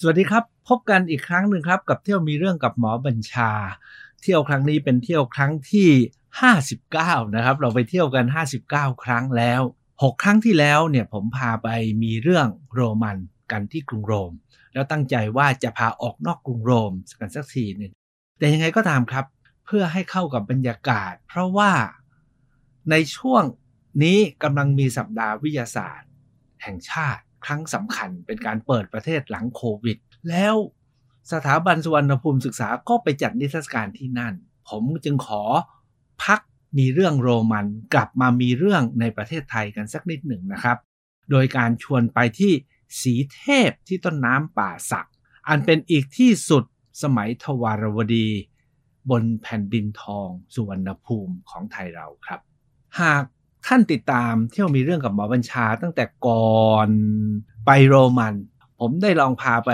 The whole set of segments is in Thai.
สวัสดีครับ พบกันอีกครั้งหนึ่งครับ กับเที่ยวมีเรื่องกับหมอบัญชา เที่ยวครั้งนี้เป็นเที่ยวครั้งที่ 59 นะครับ เราไปเที่ยวกัน 59 ครั้งแล้ว 6 ครั้งที่แล้วเนี่ยผมพาไปมีเรื่องโรมันกันที่กรุงโรม แล้วตั้งใจว่าจะพาออกนอกกรุงโรมกันสักทีหนึ่งแต่ยังไงก็ตามครับ เพื่อให้เข้ากับบรรยากาศ เพราะว่าในช่วงนี้กำลังมีสัปดาห์วิทยาศาสตร์ แห่งชาติ ครั้งสำคัญเป็นการเปิดประเทศหลังโควิด แล้วสถาบันสุวรรณภูมิศึกษาก็ไปจัดนิทรรศการที่นั่น ผมจึงขอพักมีเรื่องโรมันกลับมามีเรื่องในประเทศไทยกันสักนิดหนึ่งนะครับ โดยการชวนไปที่สีเทพที่ต้นน้ำป่าสัก อันเป็นอีกที่สุดสมัยทวารวดี บนแผ่นดินทองสุวรรณภูมิของไทยเราครับ หาก ท่านติดตามเที่ยวมีเรื่องกับหมอบัญชาตั้งแต่ก่อนไปโรมัน ผมได้ลองพาไป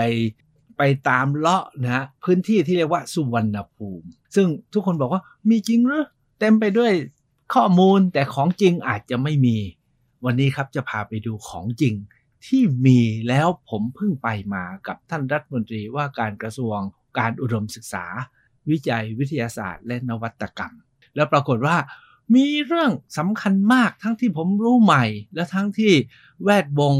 ไปตามเลาะนะฮะพื้นที่ที่เรียกว่าสุวรรณภูมิ ซึ่งทุกคนบอกว่ามีจริงหรือเต็มไปด้วยข้อมูลแต่ของจริงอาจจะไม่มี วันนี้ครับจะพาไปดูของจริงที่มีแล้วผมเพิ่งไปมากับท่านรัฐมนตรีว่าการกระทรวงการอุดมศึกษา วิจัยวิทยาศาสตร์ และนวัตกรรม แล้วปรากฏว่า มีเรื่องสำคัญมากทั้งที่ผมรู้ใหม่ และทั้งที่แวดวง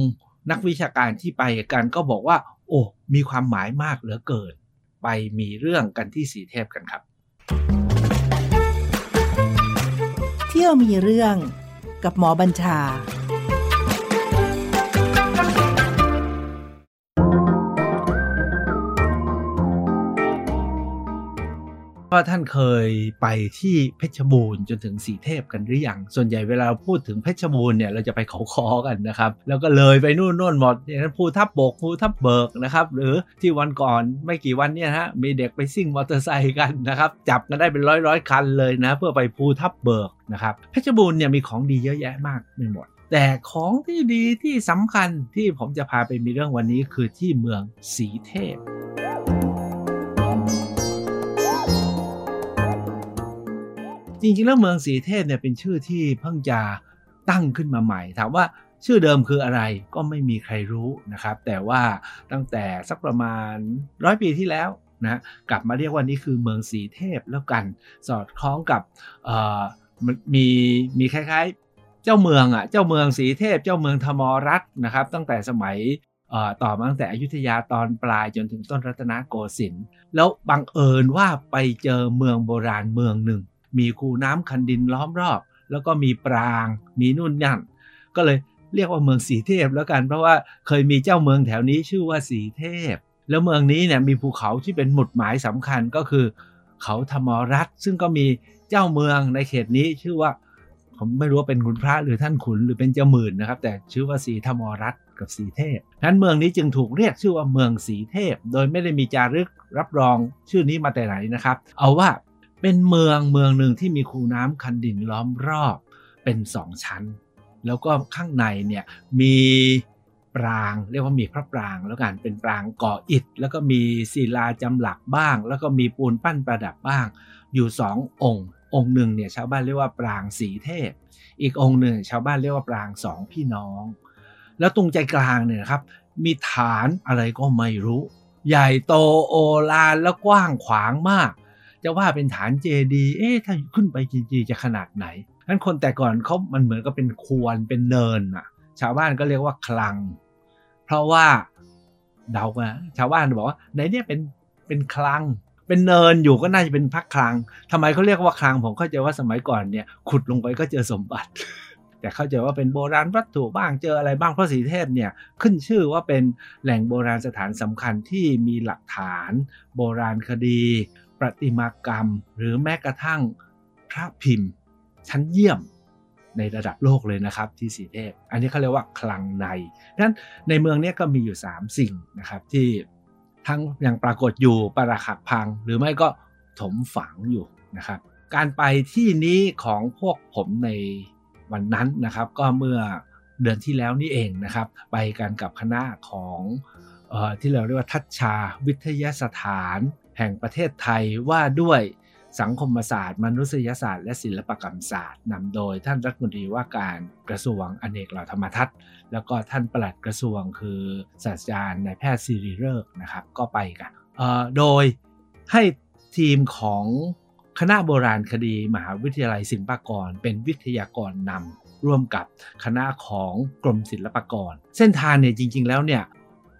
นักวิชาการที่ไปกันก็บอกว่า โอ้ มีความหมายมากเหลือเกิน ไปมีเรื่องกันที่สีเทพกันครับ เที่ยวมีเรื่องกับหมอบัญชา ว่าท่านเคยไปที่เพชรบูรณ์จนถึงสีเทพกันหรือยัง ส่วนใหญ่เวลาพูดถึงเพชรบูรณ์เนี่ยเราจะไปเขาคอกันนะครับ แล้วก็เลยไปนู่นนู่นหมดอย่างนั้นภูทับโบกภูทับเบิกนะครับ หรือที่วันก่อนไม่กี่วันเนี่ยฮะมีเด็กไปซิ่งมอเตอร์ไซค์กันนะครับ จับกันได้เป็นร้อยร้อยคันเลยนะ เพื่อไปภูทับเบิกนะครับเพชรบูรณ์เนี่ยมีของดีเยอะแยะมากไม่หมดแต่ของที่ดีที่สำคัญที่ผมจะพาไปมีเรื่องวันนี้คือที่เมืองสีเทพ จริงๆแล้วเมืองสีเทพเนี่ยเป็นชื่อที่เพิ่งจะตั้งขึ้นมาใหม่ถามว่าชื่อเดิมคืออะไรก็ไม่มีใครรู้นะครับ แต่ว่าตั้งแต่สักประมาณร้อยปีที่แล้วนะกลับมาเรียกว่านี่คือเมืองสีเทพแล้วกันสอดคล้องกับมีมีคล้ายๆ เจ้าเมืองอะเจ้าเมืองสีเทพ เจ้าเมืองธมรัตนะครับ ตั้งแต่สมัยต่อมาตั้งแต่อยุธยาตอนปลายจนถึงต้นรัตนโกสินทร์แล้วบังเอิญว่าไปเจอเมืองโบราณเมืองหนึ่ง มีคูน้ำคันดินล้อมรอบ แล้วก็มีปราง มีนุ่นยันก็เลยเรียกว่าเมืองสีเทพแล้วกันเพราะว่าเคยมีเจ้าเมืองแถวนี้ชื่อว่าสีเทพ แล้วเมืองนี้เนี่ยมีภูเขาที่เป็นหมุดหมายสำคัญก็คือ เขาธรรมรัตซึ่งก็มีเจ้าเมืองในเขตนี้ชื่อว่าผมไม่รู้ว่าเป็นขุนพระหรือท่านขุนหรือเป็นเจ้าหมื่นนะครับ แต่ชื่อว่าสีธรรมรัตกับสีเทพนั้นเมืองนี้จึงถูกเรียกชื่อว่าเมืองสีเทพ โดยไม่ได้มีจารึกรับรองชื่อนี้มาแต่ไหนนะครับ เอาว่า เป็นเมืองเมืองหนึ่งที่มีคูน้ำคันดินล้อมรอบเป็นสองชั้น แล้วก็ข้างในเนี่ยมีปรางเรียกว่ามีพระปรางแล้วกันเป็นปรางก่ออิฐ แล้วก็มีศิลาจำหลักบ้าง แล้วก็มีปูนปั้นประดับบ้าง อยู่สององค์ องค์หนึ่งเนี่ยชาวบ้านเรียกว่าปรางสีเทพ อีกองค์หนึ่งชาวบ้านเรียกว่าปรางสองพี่น้อง แล้วตรงใจกลางเนี่ยครับ มีฐานอะไรก็ไม่รู้ ใหญ่โตโอฬารและกว้างขวางมาก จะว่าเป็นฐานเจดีเอ๊ะถ้าขึ้นไปจริงๆจะขนาดไหนนั้นคนแต่ก่อนเขามันเหมือนกับเป็นควรเป็นเนินอะ ชาวบ้านก็เรียกว่าคลัง เพราะว่าเดามาชาวบ้านบอกว่าในนี้เป็นเป็นคลัง เป็นเนินอยู่ก็น่าจะเป็นพักคลังทำไมเขาเรียกว่าคลัง ผมเข้าใจว่าสมัยก่อนเนี่ยขุดลงไปก็เจอสมบัติ แต่เข้าใจว่าเป็นโบราณวัตถุบ้างเจออะไรบ้างเพราะสีเทพเนี่ยขึ้นชื่อว่าเป็นแหล่งโบราณสถานสำคัญที่มีหลักฐาน โบราณคดี ประติมากรรม หรือแม้กระทั่งพระพิมพ์ ชั้นเยี่ยมในระดับโลกเลยนะครับที่สีเทพ อันนี้เขาเรียกว่าคลังในนั้นในเมืองนี้ก็มีอยู่ 3 สิ่งนะครับที่ทั้งยังปรากฏอยู่ปราขักพัง หรือไม่ก็ถมฝังอยู่นะครับ การไปที่นี้ของพวกผมในวันนั้นนะครับ ก็เมื่อเดือนที่แล้วนี่เองนะครับ ไปกันกับคณะของอที่เราเรียกว่าทัชชาวิทยาสถาน แห่งประเทศไทยว่าด้วยสังคมศาสตร์ มนุษยศาสตร์ และศิลปกรรมศาสตร์นำโดยท่านรัฐมนตรีว่าการกระทรวงอเนกเหล่าธรรมทัศน์แล้วก็ท่านปลัดกระทรวงคือศาสตราจารย์นายแพทย์สิริเลิกษ์นะครับก็ไปกันโดยให้ทีมของคณะโบราณคดีมหาวิทยาลัยศิลปากร เป็นวิทยากรนำร่วมกับคณะของกรมศิลปากร เส้นทางเนี่ยจริง ๆ แล้วเนี่ย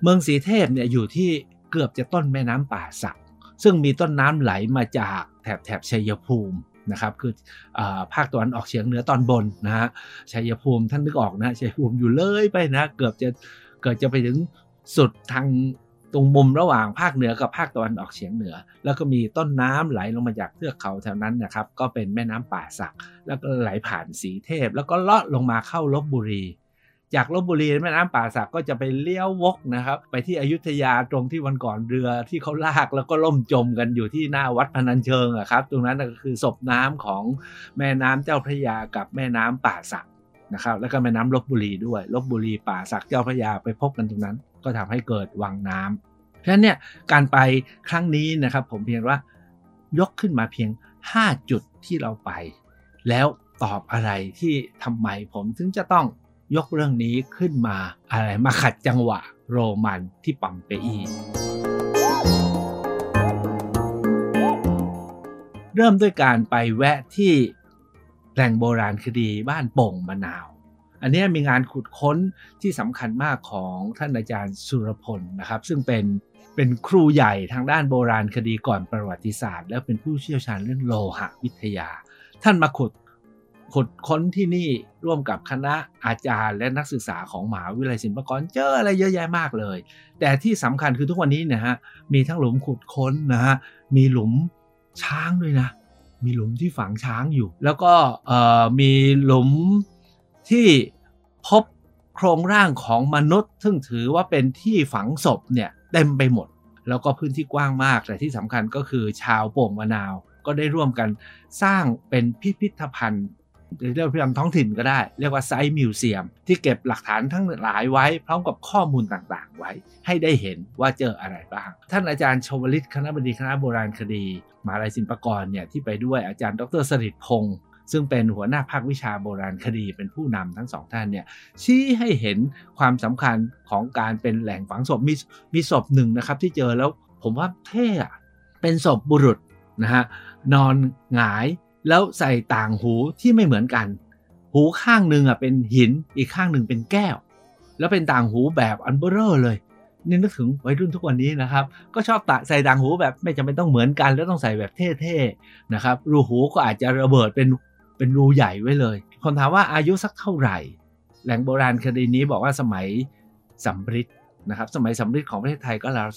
เมืองสีเทพเนี่ยอยู่ที่เกือบจะต้นแม่น้ำป่าสัก ซึ่งมีต้นน้ำไหลมาจากแถบแถบชัยภูมินะครับคืออภาคตะวันออกเฉียงเหนือตอนบนนะฮะชัยภูมิท่านนึกออกนะชัยภูมิอยู่เลยไปนะเกือบจะเกิดจะไปถึงสุดทางตรงมุมระหว่างภาคเหนือกับภาคตะวันออกเฉียงเหนือ แล้วก็มีต้นน้ำไหลลงมาจากเทือกเขาแถวนั้นนะครับ ก็เป็นแม่น้ำป่าสัก แล้วก็ไหลผ่านสีเทพ แล้วก็เลาะลงมาเข้าลบบุรี จากลบบุรีแม่น้ำป่าสักก็จะไปเลี้ยววกนะครับ ไปที่อยุธยาตรงที่วันก่อนเรือที่เขาลากแล้วก็ล่มจมกันอยู่ที่หน้าวัดพนัญเชิงอะครับ ตรงนั้นก็คือศพน้ำของแม่น้ำเจ้าพระยากับแม่น้ำป่าสักนะครับแล้วก็แม่น้ำลบบุรีด้วยลบบุรีป่าสักเจ้าพระยาไปพบกันตรงนั้น ก็ทำให้เกิดวังน้ำเพราะฉะนั้นเนี่ยการไปครั้งนี้นะครับผมเพียงว่ายกขึ้นมาเพียง 5 จุดที่เราไป แล้วตอบอะไรที่ทำไมผมถึงจะต้อง ยกเรื่องนี้ขึ้นมาอะไรมาขัดจังหวะโรมันที่ปัมเปอีเริ่มด้วยการไปแวะที่แหล่งโบราณคดีบ้านโป่งมะนาว อันนี้มีงานขุดค้นที่สำคัญมากของท่านอาจารย์สุรพลนะครับ ซึ่งเป็นเป็นครูใหญ่ทางด้านโบราณคดีก่อนประวัติศาสตร์ แล้วเป็นผู้เชี่ยวชาญเรื่องโลหะวิทยา ท่านมาขุด ขุดค้นที่นี่ร่วมกับคณะอาจารย์และนักศึกษาของมหาวิทยาลัยศิลปากรเจออะไรเยอะแยะมากเลย แต่ที่สำคัญคือทุกวันนี้นะฮะมีทั้งหลุมขุดค้นนะฮะมีหลุมช้างด้วยนะ มีหลุมที่ฝังช้างอยู่ แล้วก็มีหลุมที่พบโครงร่างของมนุษย์ ซึ่งถือว่าเป็นที่ฝังศพเนี่ยเต็มไปหมด แล้วก็พื้นที่กว้างมากแต่ที่สำคัญก็คือชาวโป่งมะนาวก็ได้ร่วมกันสร้างเป็นพิพิธภัณฑ์ เรียกพิพิธภัณฑ์ท้องถิ่นก็ได้ เรียกว่าไซต์มิวเซียม ที่เก็บหลักฐานทั้งหลายไว้ พร้อมกับข้อมูลต่างๆ ไว้ ให้ได้เห็นว่าเจออะไรบ้าง ท่านอาจารย์ชวลิตคณะบดีคณะโบราณคดีมหาลัยศิลปากรเนี่ยที่ไปด้วยอาจารย์ดรสริตพงศ์ซึ่งเป็นหัวหน้าภาควิชาโบราณคดีเป็นผู้นำทั้งสองท่านเนี่ยชี้ให้เห็นความสำคัญของการเป็นแหล่งฝังศพมีมีศพหนึ่งนะครับที่เจอแล้วผมว่าเท่อะเป็นศพบุรุษนะฮะนอนหงาย แล้วใส่ต่างหูที่ไม่เหมือนกัน หูข้างหนึ่งอะเป็นหินอีกข้างหนึ่งเป็นแก้ว แล้วเป็นต่างหูแบบอันเบอร์เลยนี่นึกถึงวัยรุ่นทุกวันนี้นะครับ ก็ชอบตะใส่ต่างหูแบบไม่จำเป็นต้องเหมือนกัน แล้วต้องใส่แบบเท่ๆนะครับ รูหูก็อาจจะระเบิดเป็นเป็นรูใหญ่ไว้เลย คนถามว่าอายุสักเท่าไหร่ แหล่งโบราณคดีนี้บอกว่าสมัยสัมฤทธิ์นะครับ สมัยสัมฤทธิ์ของประเทศไทยก็ราว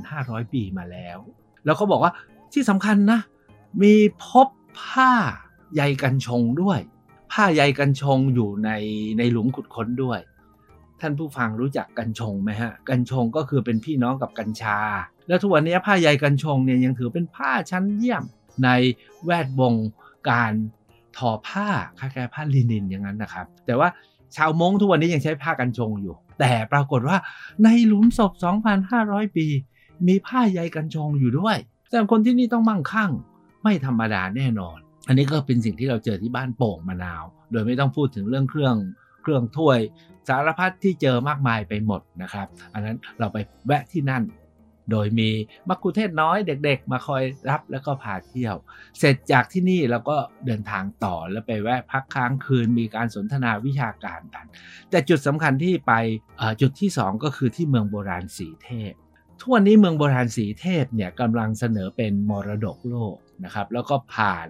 2,500 ปีมาแล้ว แล้วเขาบอกว่าที่สำคัญนะ มีพบ ผ้าใยกันชงด้วย ผ้าใยกันชงอยู่ในในหลุมขุดค้นด้วย ท่านผู้ฟังรู้จักกันชงไหมฮะ กันชงก็คือเป็นพี่น้องกับกัญชา แล้วทุกวันนี้ผ้าใยกันชงเนี่ยยังถือเป็นผ้าชั้นเยี่ยมในแวดวงการทอผ้าคล้ายๆผ้าลินินอย่างนั้นนะครับ แต่ว่าชาวมงทุกวันนี้ยังใช้ผ้ากันชงอยู่ แต่ปรากฏว่าในหลุมศพ 2,500 ปี มีผ้าใยกันชงอยู่ด้วย แต่คนที่นี่ต้องมั่งคั่ง ไม่ธรรมดาแน่นอน อันนี้ก็เป็นสิ่งที่เราเจอที่บ้านโป่งมะนาว โดยไม่ต้องพูดถึงเรื่องเครื่องเครื่องถ้วย สารพัดที่เจอมากมายไปหมดนะครับ อันนั้นเราไปแวะที่นั่น โดยมีมักคุเทศน้อยเด็กๆ มาคอยรับแล้วก็พาเที่ยว เสร็จจากที่นี่เราก็เดินทางต่อแล้วไปแวะพักค้างคืนมีการสนทนาวิชาการกัน แต่จุดสำคัญที่ไปจุดที่ 2 ก็คือที่เมืองโบราณสีเทพทุกวันนี้เมืองโบราณสีเทพเนี่ยกำลังเสนอเป็นมรดกโลก นะครับแล้วก็ผ่าน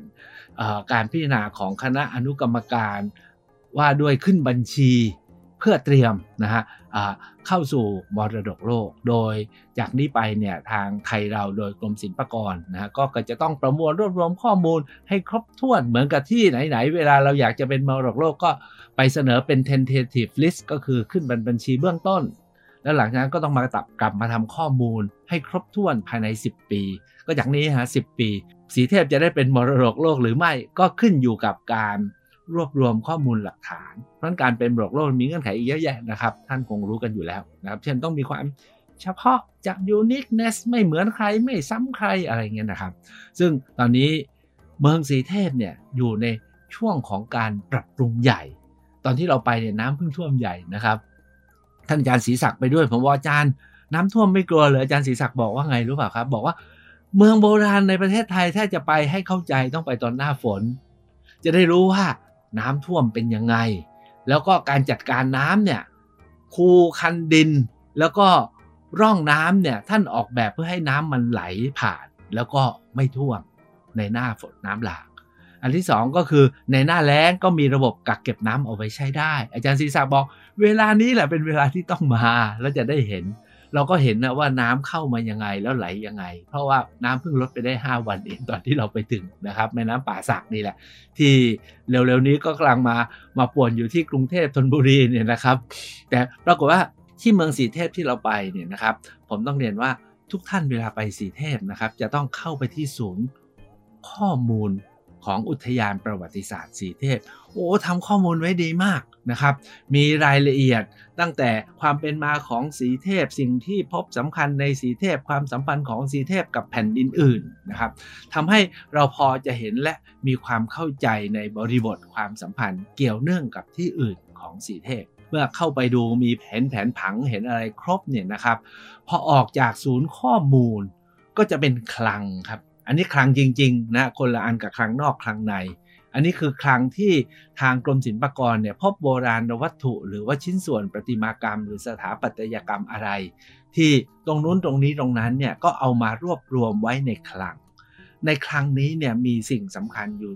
การพิจารณาของคณะอนุกรรมการว่าด้วยขึ้นบัญชีเพื่อเตรียมนะฮะเข้าสู่มรดกโลก โดยจากนี้ไปเนี่ยทางไทยเราโดยกรมศิลปากรนะฮะก็จะต้องประมวลรวบรวมข้อมูลให้ครบถ้วนเหมือนกับที่ไหนๆ เวลาเราอยากจะเป็นมรดกโลกก็ไปเสนอเป็น tentative list ก็คือขึ้นบัญชีเบื้องต้น แล้วหลังจากนั้นก็ต้องมาตับกลับมาทำข้อมูลให้ครบถ้วนภายใน 10 ปี ก็จากนี้ฮะ10 ปี สีเทพจะได้เป็นมรดกโลกหรือไม่ก็ขึ้นอยู่กับการรวบรวมข้อมูลหลักฐาน เพราะการเป็นบล็อกโลกมีเงื่อนไขอีกเยอะแยะนะครับ ท่านคงรู้กันอยู่แล้วนะครับ เช่นต้องมีความเฉพาะจาก uniqueness ไม่เหมือนใครไม่ซ้ำใครอะไรเงี้ยนะครับ ซึ่งตอนนี้เมืองสีเทพเนี่ยอยู่ในช่วงของการปรับปรุงใหญ่ ตอนที่เราไปเนี่ยน้ำเพิ่งท่วมใหญ่นะครับ ท่านอาจารย์ศรีศักดิ์ไปด้วยผมว่าอาจารย์น้ำท่วมไม่กลัวเลยอาจารย์ศรีศักดิ์บอกว่าไงรู้เปล่าครับ บอกว่า เมืองโบราณในประเทศไทยถ้าจะไปให้เข้าใจต้องไปตอนหน้าฝน จะได้รู้ว่าน้ำท่วมเป็นยังไง แล้วก็การจัดการน้ำเนี่ยคูคันดิน แล้วก็ร่องน้ำเนี่ยท่านออกแบบเพื่อให้น้ำมันไหลผ่าน แล้วก็ไม่ท่วมในหน้าฝนน้ำหลากอันที่สองก็คือในหน้าแล้งก็มีระบบกักเก็บน้ำเอาไว้ใช้ได้ อาจารย์ศรีศักดิ์บอก เวลานี้แหละเป็นเวลาที่ต้องมาแล้วจะได้เห็น เราก็เห็นนะว่าน้ำเข้ามายังไงแล้วไหลยังไง เพราะว่าน้ำเพิ่งลดไปได้ 5 วันเองตอนที่เราไปถึงนะครับแม่น้ำป่าสักนี่แหละ ที่เร็วๆนี้ก็กำลังมามาป่วนอยู่ที่กรุงเทพธนบุรีเนี่ยนะครับ แต่ปรากฏว่าที่เมืองสีเทพที่เราไปเนี่ยนะครับ ผมต้องเรียนว่าทุกท่านเวลาไปสีเทพนะครับ จะต้องเข้าไปที่ศูนย์ข้อมูล ของอุทยานประวัติศาสตร์สีเทพ โอ้ทำข้อมูลไว้ดีมากนะครับ มีรายละเอียดตั้งแต่ความเป็นมาของสีเทพ สิ่งที่พบสำคัญในสีเทพ ความสัมพันธ์ของสีเทพกับแผ่นดินอื่นนะครับทำให้เราพอจะเห็นและมีความเข้าใจในบริบทความสัมพันธ์เกี่ยวเนื่องกับที่อื่นของสีเทพเมื่อเข้าไปดูมีแผนแผนผังเห็นอะไรครบเนี่ยนะครับ พอออกจากศูนย์ข้อมูลก็จะเป็นคลังครับ อันนี้คลังจริงๆนะคนละอันกับคลังนอกคลังใน อันนี้คือคลังที่ทางกรมศิลปากรเนี่ยพบโบราณวัตถุ หรือว่าชิ้นส่วนประติมากรรม หรือสถาปัตยกรรมอะไร ที่ตรงนู้นตรงนี้ตรงนั้นเนี่ยก็เอามารวบรวมไว้ในคลัง ในคลังนี้เนี่ยมีสิ่งสำคัญอยู่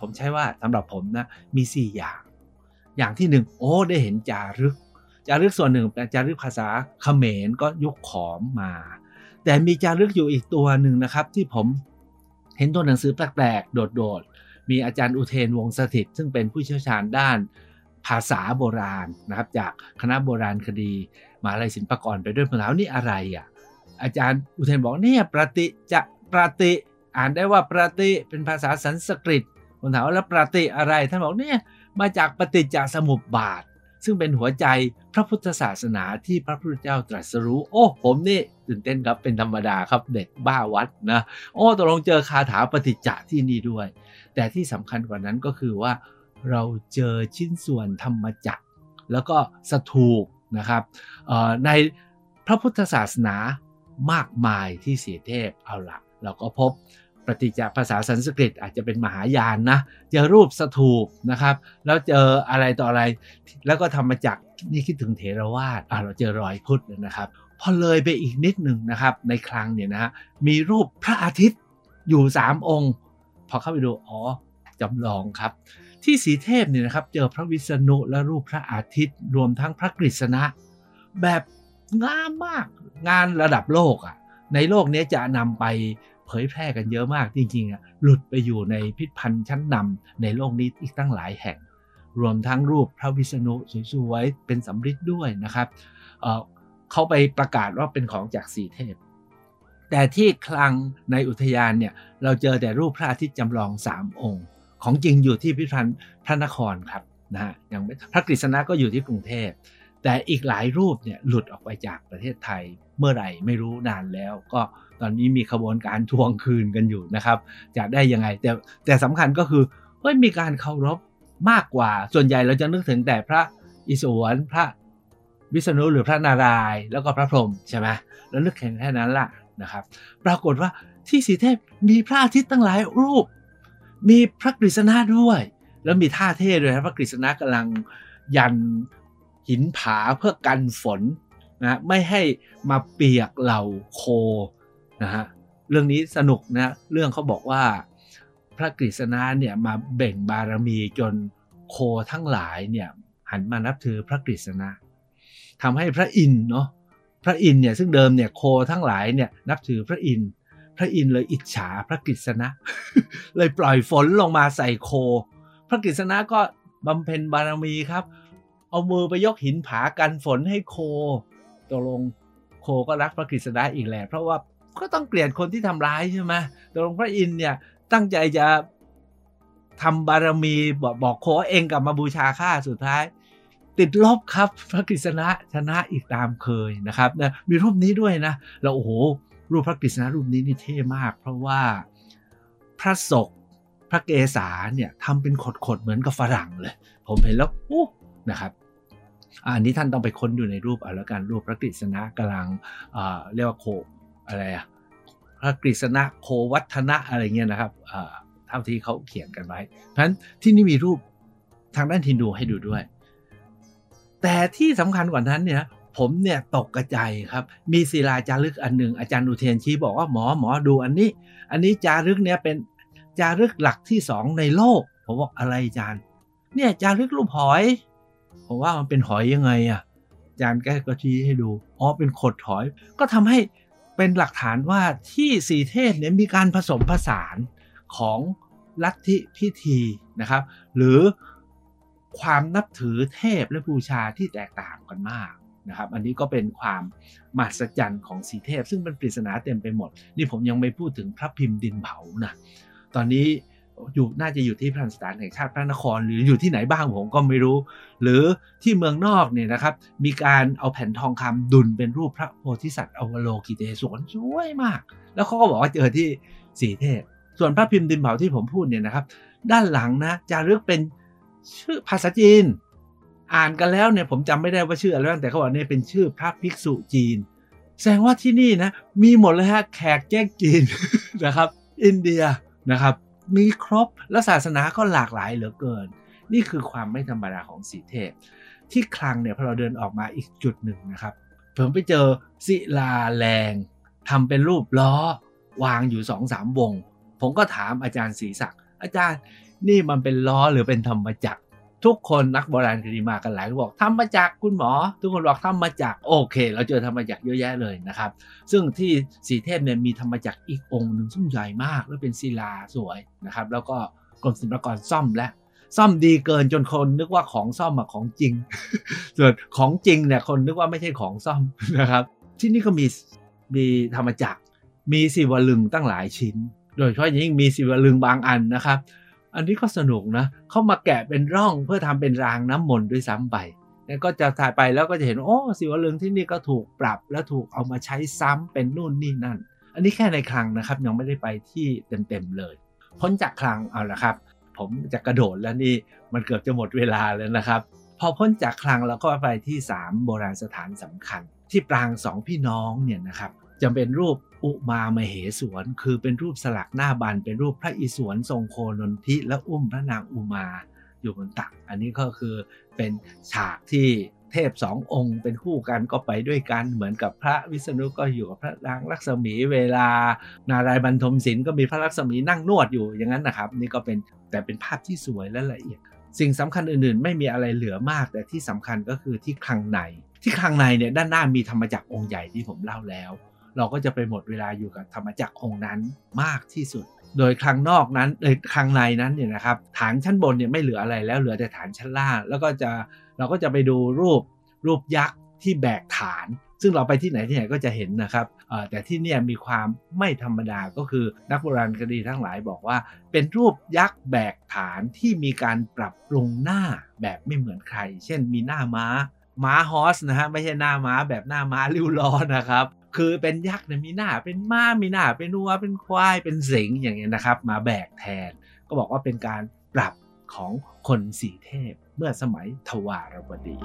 ผมใช้ว่าสำหรับผมนะมี 4 อย่าง อย่างที่หนึ่งโอ้ได้เห็นจารึกจารึกส่วนหนึ่งเป็นจารึกภาษาเขมรก็ยุคขอมมา แต่มีจารึกอยู่อีกตัวหนึ่งนะครับ ที่ผม เห็นตัวหนังสือแปลกๆ โดดๆ มีอาจารย์อุเทนวงสถิต ซึ่งเป็นผู้เชี่ยวชาญด้านภาษาโบราณนะครับ จากคณะโบราณคดีมหาลัยศิลปากรไปด้วยผมถามนี่อะไรอะอาจารย์อุเทนบอกเนี่ยประติจะประติอ่านได้ว่าประติเป็นภาษาสันสกฤตผมถามว่าแล้วประติอะไรท่านบอกเนี่ยมาจากปฏิจจสมุปบาท ซึ่งเป็นหัวใจพระพุทธศาสนาที่พระพุทธเจ้าตรัสรู้ โอ้ผมนี่ตื่นเต้นครับเป็นธรรมดาครับเด็กบ้าวัดนะโอ้ตกลงเจอคาถาปฏิจจะที่นี่ด้วย แต่ที่สำคัญกว่านั้นก็คือว่า เราเจอชิ้นส่วนธรรมจักรแล้วก็สถูกนะครับในพระพุทธศาสนามากมายที่เสียเทพเอาละเราก็พบ ปฏิจจภาษาสันสกฤตอาจจะเป็นมหายานนะเจอรูปสถูปนะครับ แล้วเจออะไรต่ออะไร แล้วก็ทำมาจากนี่คิดถึงเถรวาทอ่าเราเจอรอยพุทธนะครับ พอเลยไปอีกนิดหนึ่งนะครับ ในคลังเนี่ยนะมีรูปพระอาทิตย์อยู่ 3 องค์ พอเข้าไปดูอ๋อจำลองครับ ที่สีเทพเนี่ยนะครับ เจอพระวิษณุและรูปพระอาทิตย์ รวมทั้งพระกฤษณะ แบบงามมากงานระดับโลกอะในโลกนี้จะนำไป เผยแพร่กันเยอะมากจริงๆอะหลุดไปอยู่ในพิพิธภัณฑ์ชั้นนำในโลกนี้อีกตั้งหลายแห่ง รวมทั้งรูปพระวิษณุสวยๆเป็นสำริดด้วยนะครับเเขาไปประกาศว่าเป็นของจากสีเทพ แต่ที่คลังในอุทยานเนี่ยเราเจอแต่รูปพระอาทิตย์จำลอง3องค์ ของจริงอยู่ที่พิพิธภัณฑ์พระนครครับนะฮะอยังพระกฤษณะก็อยู่ที่กรุงเทพ แต่อีกหลายรูปเนี่ยหลุดออกไปจากประเทศไทยเมื่อไหร่ไม่รู้นานแล้ว ก็ตอนนี้มีขบวนการทวงคืนกันอยู่นะครับ จะได้ยังไง แต่แต่สำคัญก็คือเฮ้ยมีการเคารพมากกว่า ส่วนใหญ่เราจะนึกถึงแต่พระอิศวรพระวิษณุหรือพระนารายณ์แล้วก็พระพรหมใช่ไหมแล้วนึกแค่แค่นั้นละนะครับ ปรากฏว่าที่สีเทพมีพระอาทิตย์ตั้งหลายรูป มีพระกฤษณะด้วย แล้วมีท่าเท่ด้วยนะพระกฤษณะกำลังยัน หินผาเพื่อกันฝนนะไม่ให้มาเปียกเหล่าโคนะฮะเรื่องนี้สนุกนะเรื่องเขาบอกว่าพระกฤษณะเนี่ยมาเบ่งบารมีจนโคทั้งหลายเนี่ยหันมานับถือพระกฤษณะทำให้พระอินเนาะพระอินเนี่ยซึ่งเดิมเนี่ยโคทั้งหลายเนี่ยนับถือพระอินพระอินเลยอิจฉาพระกฤษณะ เลยปล่อยฝนลงมาใส่โค พระกฤษณะก็บำเพ็ญบารมีครับ เอามือไปยกหินผากันฝนให้โคตกลงโคก็รักพระกฤษณะอีกแหละเพราะว่าก็ต้องเกลียดคนที่ทำร้ายใช่ไหมตกลงพระอินทร์เนี่ยตั้งใจจะทำบารมีบอกบอกโคเองกลับมาบูชาข้าสุดท้าย ติดลบครับพระกฤษณะชนะอีกตามเคยนะครับนะมีรูปนี้ด้วยนะแล้วโอ้โหรูปพระกฤษณะรูปนี้นี่เท่มาก เพราะว่าพระศกพระเกศาเนี่ยทำเป็นขดๆเหมือนกับฝรั่งเลย ผมเห็นแล้วโอ้นะครับ อันนี้ท่านต้องไปค้นอยู่ในรูปเอาแล้วกันรูปพระกฤษณะกำลังเรียกว่าโคอะไรอะพระกฤษณะโควัฒนะอะไรเงี้ยนะครับเท่าที่เขาเขียนกันไว้ เพราะฉะนั้นที่นี่มีรูปทางด้านทินดูให้ดูด้วย แต่ที่สำคัญกว่านั้นเนี่ยผมเนี่ยตกกระจายครับ มีศิลาจารึกอันหนึ่งอาจารย์อุเทนชี้บอกว่าหมอหมอดูอันนี้ อันนี้จารึกเนี่ยเป็นจารึกหลักที่สองในโลก ผมบอกอะไรอาจารย์ เนี่ยจารึกรูปหอย ผมว่ามันเป็นหอยยังไงอะอาจารย์แกก็ชี้ให้ดู อ๋อ เป็นขดหอย ก็ทำให้เป็นหลักฐานว่าที่สีเทศเนี่ยมีการผสมผสานของลัทธิพิธีนะครับ หรือความนับถือเทพและบูชาที่แตกต่างกันมากนะครับ อันนี้ก็เป็นความมหัศจรรย์ของสีเทพ ซึ่งเป็นปริศนาเต็มไปหมด นี่ผมยังไม่พูดถึงพระพิมพ์ดินเผานะ ตอนนี้ อยู่น่าจะอยู่ที่พระสถานแห่งชาติพระนคร หรืออยู่ที่ไหนบ้างผมก็ไม่รู้ หรือที่เมืองนอกเนี่ยนะครับ มีการเอาแผ่นทองคำดุลเป็นรูปพระโพธิสัตว์อวโลกิเตศวนสวยมาก แล้วเขาก็บอกว่าเจอที่สีเทพ ส่วนพระพิมพ์ดินเผาที่ผมพูดเนี่ยนะครับ ด้านหลังนะจะเลือกเป็นชื่อภาษาจีน อ่านกันแล้วเนี่ยผมจำไม่ได้ว่าชื่ออะไรบ้างแต่เขาบอกเนี่ยเป็นชื่อพระภิกษุจีน แสดงว่าที่นี่นะมีหมดเลยฮะแขกแจ้งจีนนะครับ อินเดียนะครับ มีครบ แล้วศาสนาก็หลากหลายเหลือเกิน นี่คือความไม่ธรรมดาของสีเทพ ที่คลังเนี่ยพอเราเดินออกมาอีกจุดหนึ่งนะครับ ผมไปเจอศิลาแรงทำเป็นรูปล้อ วางอยู่สองสามวง ผมก็ถามอาจารย์ศรีศักดิ์อาจารย์นี่มันเป็นล้อหรือเป็นธรรมจักร ทุกคนนักโบราณคดีมากันหลายคนบอกทำมาจากคุณหมอ ทุกคนบอกทำมาจากโอเค เราเจอธรรมจักเยอะแยะเลยนะครับ ซึ่งที่สีเทพเนี่ยมีธรรมจักอีกองค์หนึ่งซึ่งใหญ่มากแล้วเป็นศิลาสวยนะครับ แล้วก็กรมศิลปากรซ่อมและซ่อมดีเกินจนคนนึกว่าของซ่อมมาของจริง ส่วนของจริงเนี่ยคนนึกว่าไม่ใช่ของซ่อมนะครับ ที่นี่ก็มีมีธรรมจักรมีศิวลึงตั้งหลายชิ้น โดยเฉพาะยิ่งมีศิวลึงบางอันนะครับ อันนี้ก็สนุกนะเขามาแกะเป็นร่องเพื่อทำเป็นรางน้ำมนต์ด้วยซ้ำไปแล้วก็จะถ่ายไปแล้วก็จะเห็นโอ้สิวลึงที่นี่ก็ถูกปรับแล้วถูกเอามาใช้ซ้ำเป็นนู่นนี่นั่น อันนี้แค่ในคลังนะครับยังไม่ได้ไปที่เต็มๆเลย พ้นจากคลังเอาละครับ ผมจะกระโดดแล้วนี่มันเกือบจะหมดเวลาแล้วนะครับ พอพ้นจากคลังแล้วก็ไปที่ 3 โบราณสถานสำคัญ ที่ปรางสองพี่น้องเนี่ยนะครับ จะเป็นรูปอุมามเหสวน คือเป็นรูปสลักหน้าบัน เป็นรูปพระอิศวรทรงโคนนทิและอุ้มพระนางอุมาอยู่บนตัก อันนี้ก็คือเป็นฉากที่เทพสององค์เป็นคู่กันก็ไปด้วยกันเหมือนกับพระวิษณุก็อยู่กับพระนางลักษมีเวลา นารายบรรทมศิลป์ก็มีพระลักษมีนั่งนวดอยู่อย่างนั้นนะครับ นี่ก็เป็นแต่เป็นภาพที่สวยและละเอียด สิ่งสำคัญอื่นๆ ไม่มีอะไรเหลือมาก แต่ที่สำคัญก็คือที่คลังใน ที่คลังในเนี่ยด้านหน้ามีธรรมจักรองค์ใหญ่ที่ผมเล่าแล้ว เราก็จะไปหมดเวลาอยู่กับธรรมจักรองค์นั้นมากที่สุด โดยครั้งนอกนั้นในครั้งในนั้นเนี่ยนะครับฐานชั้นบนเนี่ยไม่เหลืออะไรแล้วเหลือแต่ฐานชั้นล่าง แล้วก็จะเราก็จะไปดูรูปรูปยักษ์ที่แบกฐาน ซึ่งเราไปที่ไหนที่ไหนก็จะเห็นนะครับแต่ที่นี่มีความไม่ธรรมดาก็คือนักโบราณคดีทั้งหลายบอกว่า เป็นรูปยักษ์แบกฐานที่มีการปรับปรุงหน้าแบบไม่เหมือนใคร เช่นมีหน้าม้าม้าฮอสนะฮะไม่ใช่หน้าม้าแบบหน้าม้าริ้วล้อนะครับ คือเป็นยักษ์เนี่ยมีหน้าเป็นม้ามีหน้าเป็นวัวเป็นควายเป็นสิงอย่างเงี้ยนะครับ มาแบกแทน ก็บอกว่าเป็นการปรับของคนสีเทพเมื่อสมัยทวารวดี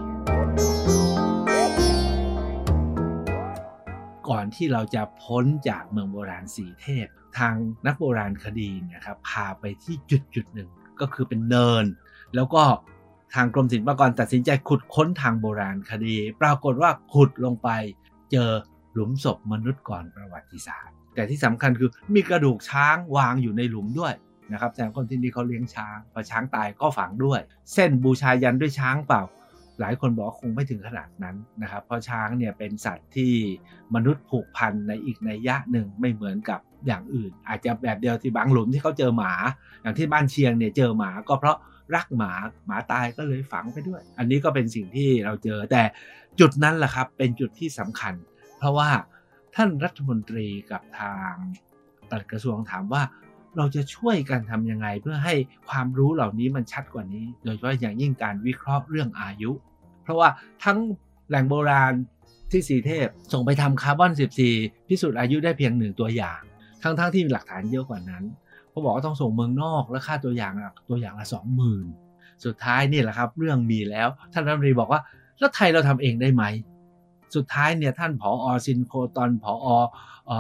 ก่อนที่เราจะพ้นจากเมืองโบราณสีเทพ ทางนักโบราณคดีนะครับพาไปที่จุดจุดหนึ่งก็คือเป็นเนิน แล้วก็ทางกรมศิลปากรตัดสินใจขุดค้นทางโบราณคดี ปรากฏว่าขุดลงไปเจอ หลุมศพมนุษย์ก่อนประวัติศาสตร์ แต่ที่สำคัญคือมีกระดูกช้างวางอยู่ในหลุมด้วยนะครับแสดงคนที่นี่เขาเลี้ยงช้างพอช้างตายก็ฝังด้วย เส้นบูชายันด้วยช้างเปล่า หลายคนบอกคงไม่ถึงขนาดนั้นนะครับ เพราะช้างเนี่ยเป็นสัตว์ที่มนุษย์ผูกพันในอีกในยะหนึ่งไม่เหมือนกับอย่างอื่น อาจจะแบบเดียวที่บางหลุมที่เขาเจอหมา อย่างที่บ้านเชียงเนี่ยเจอหมาก็เพราะรักหมาหมาตายก็เลยฝังไปด้วย อันนี้ก็เป็นสิ่งที่เราเจอแต่จุดนั้นแหละครับเป็นจุดที่สำคัญ เพราะว่าท่านรัฐมนตรีกับทางปลัดกระทรวงถามว่าเราจะช่วยกันทำยังไงเพื่อให้ความรู้เหล่านี้มันชัดกว่านี้ โดยเฉพาะอย่างยิ่งการวิเคราะห์เรื่องอายุ เพราะว่าทั้งแหล่งโบราณที่สีเทพส่งไปทำคาร์บอน 14 พิสูจน์อายุได้เพียงหนึ่งตัวอย่าง ทั้งๆทที่มีหลักฐานเยอะกว่านั้นเขาบอกว่าต้องส่งเมืองนอกแล้วค่าตัวอย่างตัวอย่างละสองหมื่นสุดท้ายนี่แหละครับ เรื่องมีแล้วท่านรัฐมนตรีบอกว่าแล้วไทยเราทำเองได้ไหม สุดท้ายเนี่ยท่านผออซินโคตอนผออ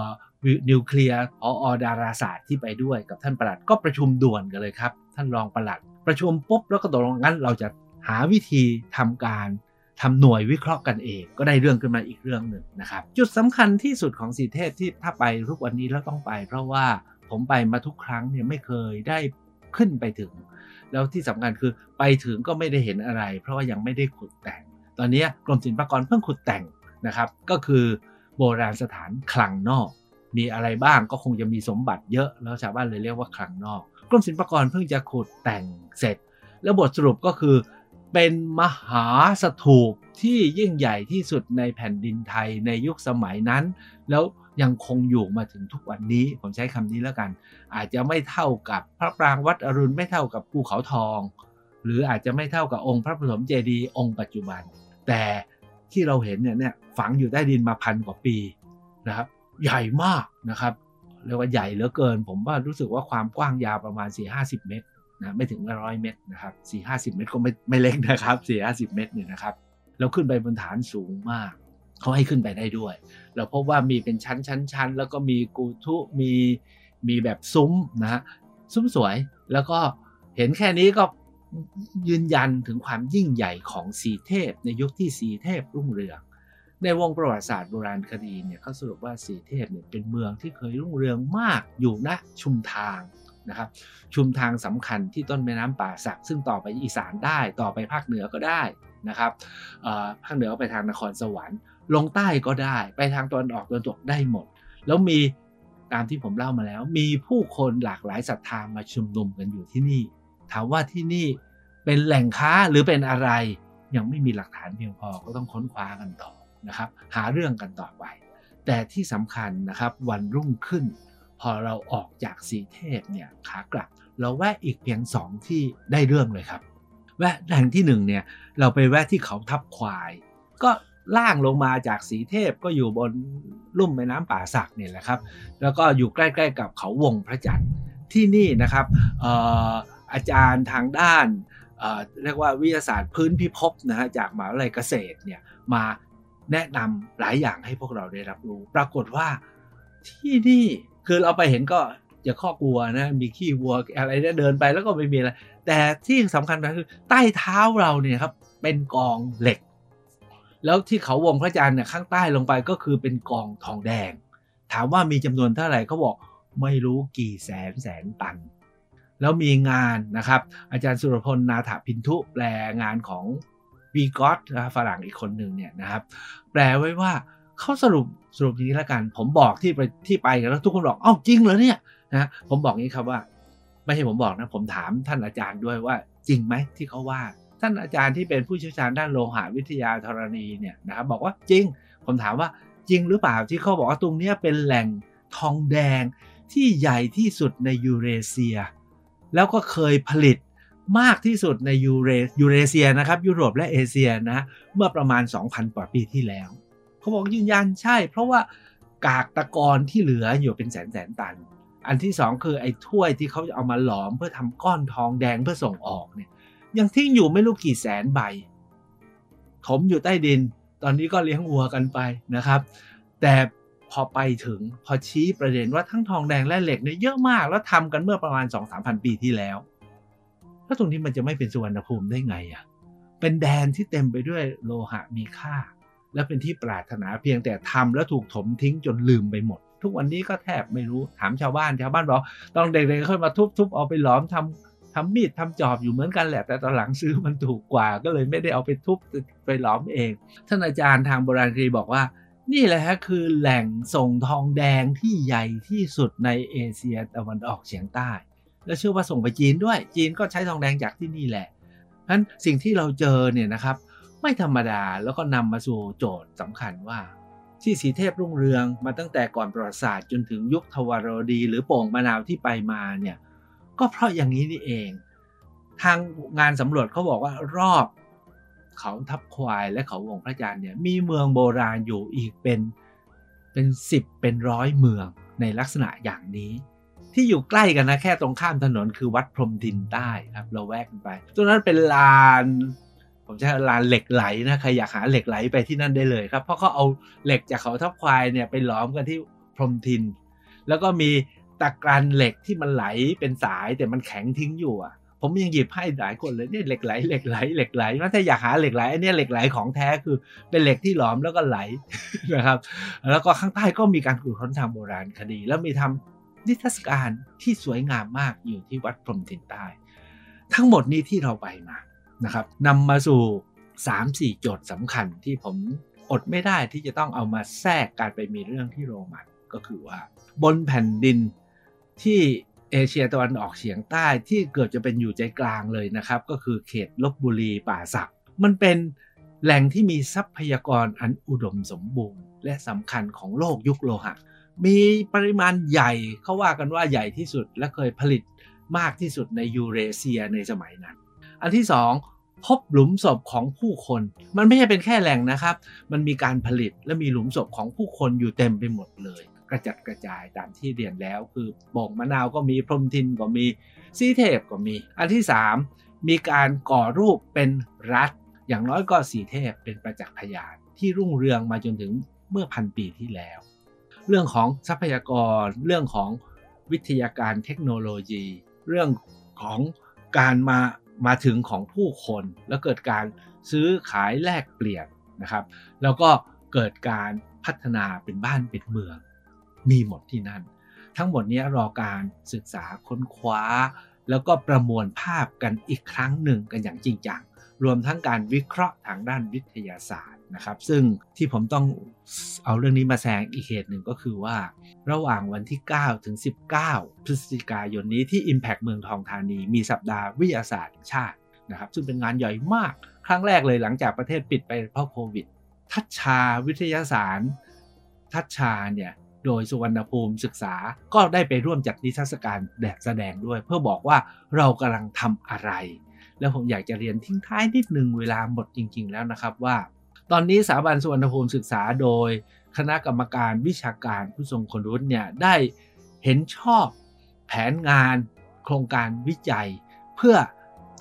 นิวเคลียร์ผอดาราศาสตร์ที่ไปด้วยกับท่านประหลัดก็ประชุมด่วนกันเลยครับ ท่านรองประหลัด ประชุมปุ๊บแล้วก็ตกลงงั้นเราจะหาวิธีทำการทำหน่วยวิเคราะห์กันเอง ก็ได้เรื่องขึ้นมาอีกเรื่องหนึ่งนะครับ จุดสำคัญที่สุดของสีเทพที่ถ้าไปทุกวันนี้แล้วต้องไป เพราะว่าผมไปมาทุกครั้งเนี่ยไม่เคยได้ขึ้นไปถึง แล้วที่สำคัญคือไปถึงก็ไม่ได้เห็นอะไร เพราะว่ายังไม่ได้ขุดแต่ง ตอนนี้กรมศิลปากรเพิ่งขุดแต่ง นะครับ ก็คือโบราณสถานคลังนอก มีอะไรบ้างก็คงจะมีสมบัติเยอะ แล้วชาวบ้านเลยเรียกว่าคลังนอก กรมศิลปากรเพิ่งจะขุดแต่งเสร็จ แล้วบทสรุปก็คือเป็นมหาสถูปที่ยิ่งใหญ่ที่สุดในแผ่นดินไทยในยุคสมัยนั้น แล้วยังคงอยู่มาถึงทุกวันนี้ ผมใช้คำนี้แล้วกัน อาจจะไม่เท่ากับพระปรางวัดอรุณไม่เท่ากับภูเขาทอง หรืออาจจะไม่เท่ากับองค์พระปฐมเจดีย์องค์ปัจจุบัน แต่ ที่เราเห็นเนี่ยเนี่ยฝังอยู่ใต้ดินมาพันกว่าปีนะครับใหญ่มากนะครับเรียกว่าใหญ่เหลือเกิน ผมว่ารู้สึกว่าความกว้างยาวประมาณ 4-50 เมตรนะไม่ถึงร้อยเมตรนะครับสี่ห้าสิบเมตรก็ไม่ไม่เล็กนะครับสี่ห้าสิบเมตรเนี่ยนะครับเราขึ้นไปบนฐานสูงมากเขาให้ขึ้นไปได้ด้วย เราพบว่ามีเป็นชั้นชั้นชั้นแล้วก็มีกูทุมีมีแบบซุ้มนะฮะซุ้มสวยแล้วก็เห็นแค่นี้ก็ ยืนยันถึงความยิ่งใหญ่ของสีเทพ ในยุคที่สีเทพรุ่งเรือง ในวงประวัติศาสตร์โบราณคดีเนี่ยเขาสรุปว่าสีเทพเนี่ยเป็นเมืองที่เคยรุ่งเรืองมากอยู่ณชุมทางนะครับชุมทางสำคัญที่ต้นแม่น้ำป่าสัก ซึ่งต่อไปอีสานได้ต่อไปภาคเหนือก็ได้นะครับภาคเหนือไปทางนครสวรรค์ ลงใต้ก็ได้ ไปทางตอนออกตอนตกได้หมด แล้วมีตามที่ผมเล่ามาแล้ว มีผู้คนหลากหลายศรัทธามาชุมนุมกันอยู่ที่นี่ ถามว่าที่นี่เป็นแหล่งค้าหรือเป็นอะไร ยังไม่มีหลักฐานเพียงพอก็ต้องค้นคว้ากันต่อนะครับ หาเรื่องกันต่อไป แต่ที่สำคัญนะครับวันรุ่งขึ้น พอเราออกจากสีเทพเนี่ยขากลับ เราแวะอีกเพียงสองที่ได้เรื่องเลยครับ แวะแห่งที่หนึ่งเนี่ยเราไปแวะที่เขาทับควาย ก็ล่างลงมาจากสีเทพก็อยู่บนลุ่มแม่น้ำป่าสักเนี่ยแหละครับ แล้วก็อยู่ใกล้ ๆ กับเขาวงพระจันทร์ที่นี่นะครับ อาจารย์ทางด้านเรียกว่าวิทยาศาสตร์พื้นพิภพนะฮะจากมหาวิทยาลัยเกษตรเนี่ยมาแนะนำหลายอย่างให้พวกเราได้รับรู้ ปรากฏว่าที่นี่คือเราไปเห็นก็อย่าข้อกลัวนะมีขี้วัวอะไรเนี่ยเดินไปแล้วก็ไม่มีอะไร แต่ที่สำคัญก็คือใต้เท้าเราเนี่ยครับเป็นกองเหล็ก แล้วที่เขาวงพระจันทร์เนี่ยข้างใต้ลงไปก็คือเป็นกองทองแดง ถามว่ามีจำนวนเท่าไหร่เขาบอกไม่รู้กี่แสนแสนตัน แล้วมีงานนะครับ อาจารย์สุรพลนาถพินทุแปลงานของวีกอตนะฝรั่งอีกคนหนึ่งเนี่ยนะครับ แปลไว้ว่าเขาสรุปสรุปอย่างนี้แล้วกัน ผมบอกที่ไปที่ไปแล้วทุกคนบอกอ้าวจริงเหรอเนี่ยนะผมบอกงี้ครับว่า ไม่ใช่ผมบอกนะ ผมถามท่านอาจารย์ด้วยว่าจริงไหมที่เขาว่า ท่านอาจารย์ที่เป็นผู้เชี่ยวชาญด้านโลหะวิทยาธรณีเนี่ยนะครับบอกว่าจริง ผมถามว่าจริงหรือเปล่าที่เขาบอกว่าตรงนี้เป็นแหล่งทองแดงที่ใหญ่ที่สุดในยูเรเซีย แล้วก็เคยผลิตมากที่สุดในยูเรยูเรเซียนะครับ ยุโรปและเอเชียนะเมื่อประมาณ 2,000กว่าปีที่แล้วเขาบอกยืนยันใช่ เพราะว่ากากตะกอนที่เหลืออยู่เป็นแสนแสนตัน อันที่สองคือไอ้ถ้วยที่เขาจะเอามาหลอมเพื่อทำก้อนทองแดงเพื่อส่งออกเนี่ยยังทิ้งอยู่ไม่รู้กี่แสนใบถมอยู่ใต้ดิน ตอนนี้ก็เลี้ยงวัวกันไปนะครับ แต่ อไปถึงพอชี้ประเด็นว่าทั้งทองแดงและเหล็กเนี่ยเยอะมาก แล้วทำกันเมื่อประมาณ 2 3 0 0 0 ปีที่แล้วแล้วตรงนี้มันจะไม่เป็นสุวรรณภูมิได้ไงอะ่ะเป็นแดนที่เต็มไปด้วยโลหะมีค่า และเป็นที่ปรารถนาเพียงแต่ทำแล้วถูกถมทิ้งจนลืมไปหมด ทุกวันนี้ก็แทบไม่รู้ถามชาวบ้านชาวบ้านบอกตอนเด็กๆค่อยมาทุบๆเอาไปหลอมทำทำมีดทำจอบอยู่เหมือนกันแหละ แต่ตอนหลังซื้อมันถูกกว่า ก็เลยไม่ได้เอาไปทุบไปหลอมเอง ท่านอาจารย์ทางโบราณคดีบอกว่า นี่แหละฮะคือแหล่งส่งทองแดงที่ใหญ่ที่สุดในเอเชียตะวันออกเฉียงใต้ และเชื่อว่าส่งไปจีนด้วย จีนก็ใช้ทองแดงจากที่นี่แหละเพราะฉะนั้นสิ่งที่เราเจอเนี่ยนะครับไม่ธรรมดาแล้วก็นำมาสู่โจทย์สำคัญว่า ที่สีเทพรุ่งเรืองมาตั้งแต่ก่อนประวัติศาสตร์จนถึงยุคทวารวดี หรือโป่งมะนาวที่ไปมาเนี่ยก็เพราะอย่างนี้นี่เอง ทางงานสำรวจเขาบอกว่ารอบ เขาทับควายและเขาวงพระจันทร์เนี่ยมีเมืองโบราณอยู่อีกเป็นเป็นสิบเป็นร้อยเมืองในลักษณะอย่างนี้ ที่อยู่ใกล้กันนะแค่ตรงข้ามถนนคือวัดพรหมทินใต้ครับเราแวะกันไปตรงนั้นเป็นลานผมจะลานเหล็กไหลนะใครอยากหาเหล็กไหลไปที่นั่นได้เลยครับ เพราะเขาเอาเหล็กจากเขาทับควายเนี่ยไปหลอมกันที่พรหมทิน แล้วก็มีตะกรันเหล็กที่มันไหลเป็นสายแต่มันแข็งทิ้งอยู่อะ ผมยังหยิบให้หลายคนเลยเนี่ยเหล็กไหลเหล็กไหลเหล็กไหลถ้าอยากหาเหล็กไหลอันนี้เหล็กไหลของแท้คือเป็นเหล็กที่หลอมแล้วก็ไหลนะครับ แล้วก็ข้างใต้ก็มีการขุดค้นทางโบราณคดี แล้วมีทำนิทรรศการที่สวยงามมากอยู่ที่วัดพรมทินใต้ ทั้งหมดนี้ที่เราไปมานะครับนำมาสู่ 3-4 โจทย์สำคัญที่ผมอดไม่ได้ที่จะต้องเอามาแทรกการไปมีเรื่องที่โรมันก็คือว่า บนแผ่นดินที่ เอเชียตะวันออกเฉียงใต้ที่เกือบจะเป็นอยู่ใจกลางเลยนะครับ ก็คือเขตลบบุรีป่าสัก มันเป็นแหล่งที่มีทรัพยากรอันอุดมสมบูรณ์ และสำคัญของโลกยุคโลหะ มีปริมาณใหญ่เขาว่ากันว่าใหญ่ที่สุดและเคยผลิตมากที่สุดในยูเรเซียในสมัยนั้น อันที่สองพบหลุมศพของผู้คน มันไม่ใช่เป็นแค่แหล่งนะครับ มันมีการผลิตและมีหลุมศพของผู้คนอยู่เต็มไปหมดเลย กระจัดกระจายตามที่เรียนแล้วคือโป่งมะนาวก็มีพรมทินก็มีซีเทพก็มี อันที่ 3 มีการก่อรูปเป็นรัฐ อย่างน้อยก็สีเทพเป็นประจักษ์พยานที่รุ่งเรืองมาจนถึงเมื่อพันปีที่แล้ว เรื่องของทรัพยากรเรื่องของวิทยาการเทคโนโลยี เรื่องของการมามาถึงของผู้คน แล้วเกิดการซื้อขายแลกเปลี่ยนนะครับ แล้วก็เกิดการพัฒนาเป็นบ้านเป็นเมือง มีหมดที่นั่น ทั้งหมดนี้รอการศึกษาค้นคว้า แล้วก็ประมวลภาพกันอีกครั้งหนึ่งกันอย่างจริงจังรวมทั้งการวิเคราะห์ทางด้านวิทยาศาสตร์นะครับ ซึ่งที่ผมต้องเอาเรื่องนี้มาแซงอีกเหตุหนึ่งก็คือว่า ระหว่างวันที่ 9 ถึง 19 พฤศจิกายนนี้ที่ Impact เมืองทองธานี มีสัปดาห์วิทยาศาสตร์แห่งชาตินะครับ ซึ่งเป็นงานใหญ่มาก ครั้งแรกเลยหลังจากประเทศปิดไปเพราะโควิด ทัชชาวิทยาศาสตร์ทัชชาเนี่ย โดยสุวรรณภูมิศึกษา ก็ได้ไปร่วมจัดนิทรรศการแดดแสดงด้วย เพื่อบอกว่าเรากำลังทำอะไร แล้วผมอยากจะเรียนทิ้งท้ายนิดนึงเวลาหมดจริง ๆ แล้วนะครับว่า ตอนนี้สถาบันสุวรรณภูมิศึกษาโดย คณะกรรมการวิชาการผู้ทรงคุณวุฒิเนี่ยได้เห็นชอบแผนงานโครงการวิจัย เพื่อ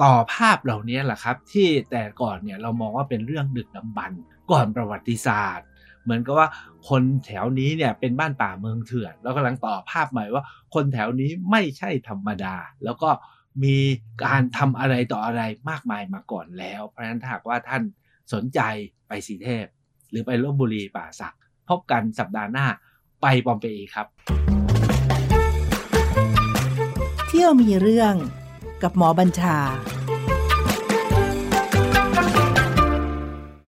ต่อภาพเหล่านี้แหละครับ ที่แต่ก่อนเนี่ยเรามองว่าเป็นเรื่องดึกดำบรรพ์ก่อนประวัติศาสตร์ เหมือนกับว่าคนแถวนี้เนี่ยเป็นบ้านป่าเมืองเถื่อน แล้วกำลังต่อภาพใหม่ว่า คนแถวนี้ไม่ใช่ธรรมดา แล้วก็มีการทำอะไรต่ออะไรมากมายมาก่อนแล้ว เพราะฉะนั้นถ้าหากว่าท่านสนใจไปสีเทพ หรือไปลบบุรีป่าสัก พบกันสัปดาห์หน้าไปปอมเปอีครับ เที่ยวมีเรื่องกับหมอบัญชา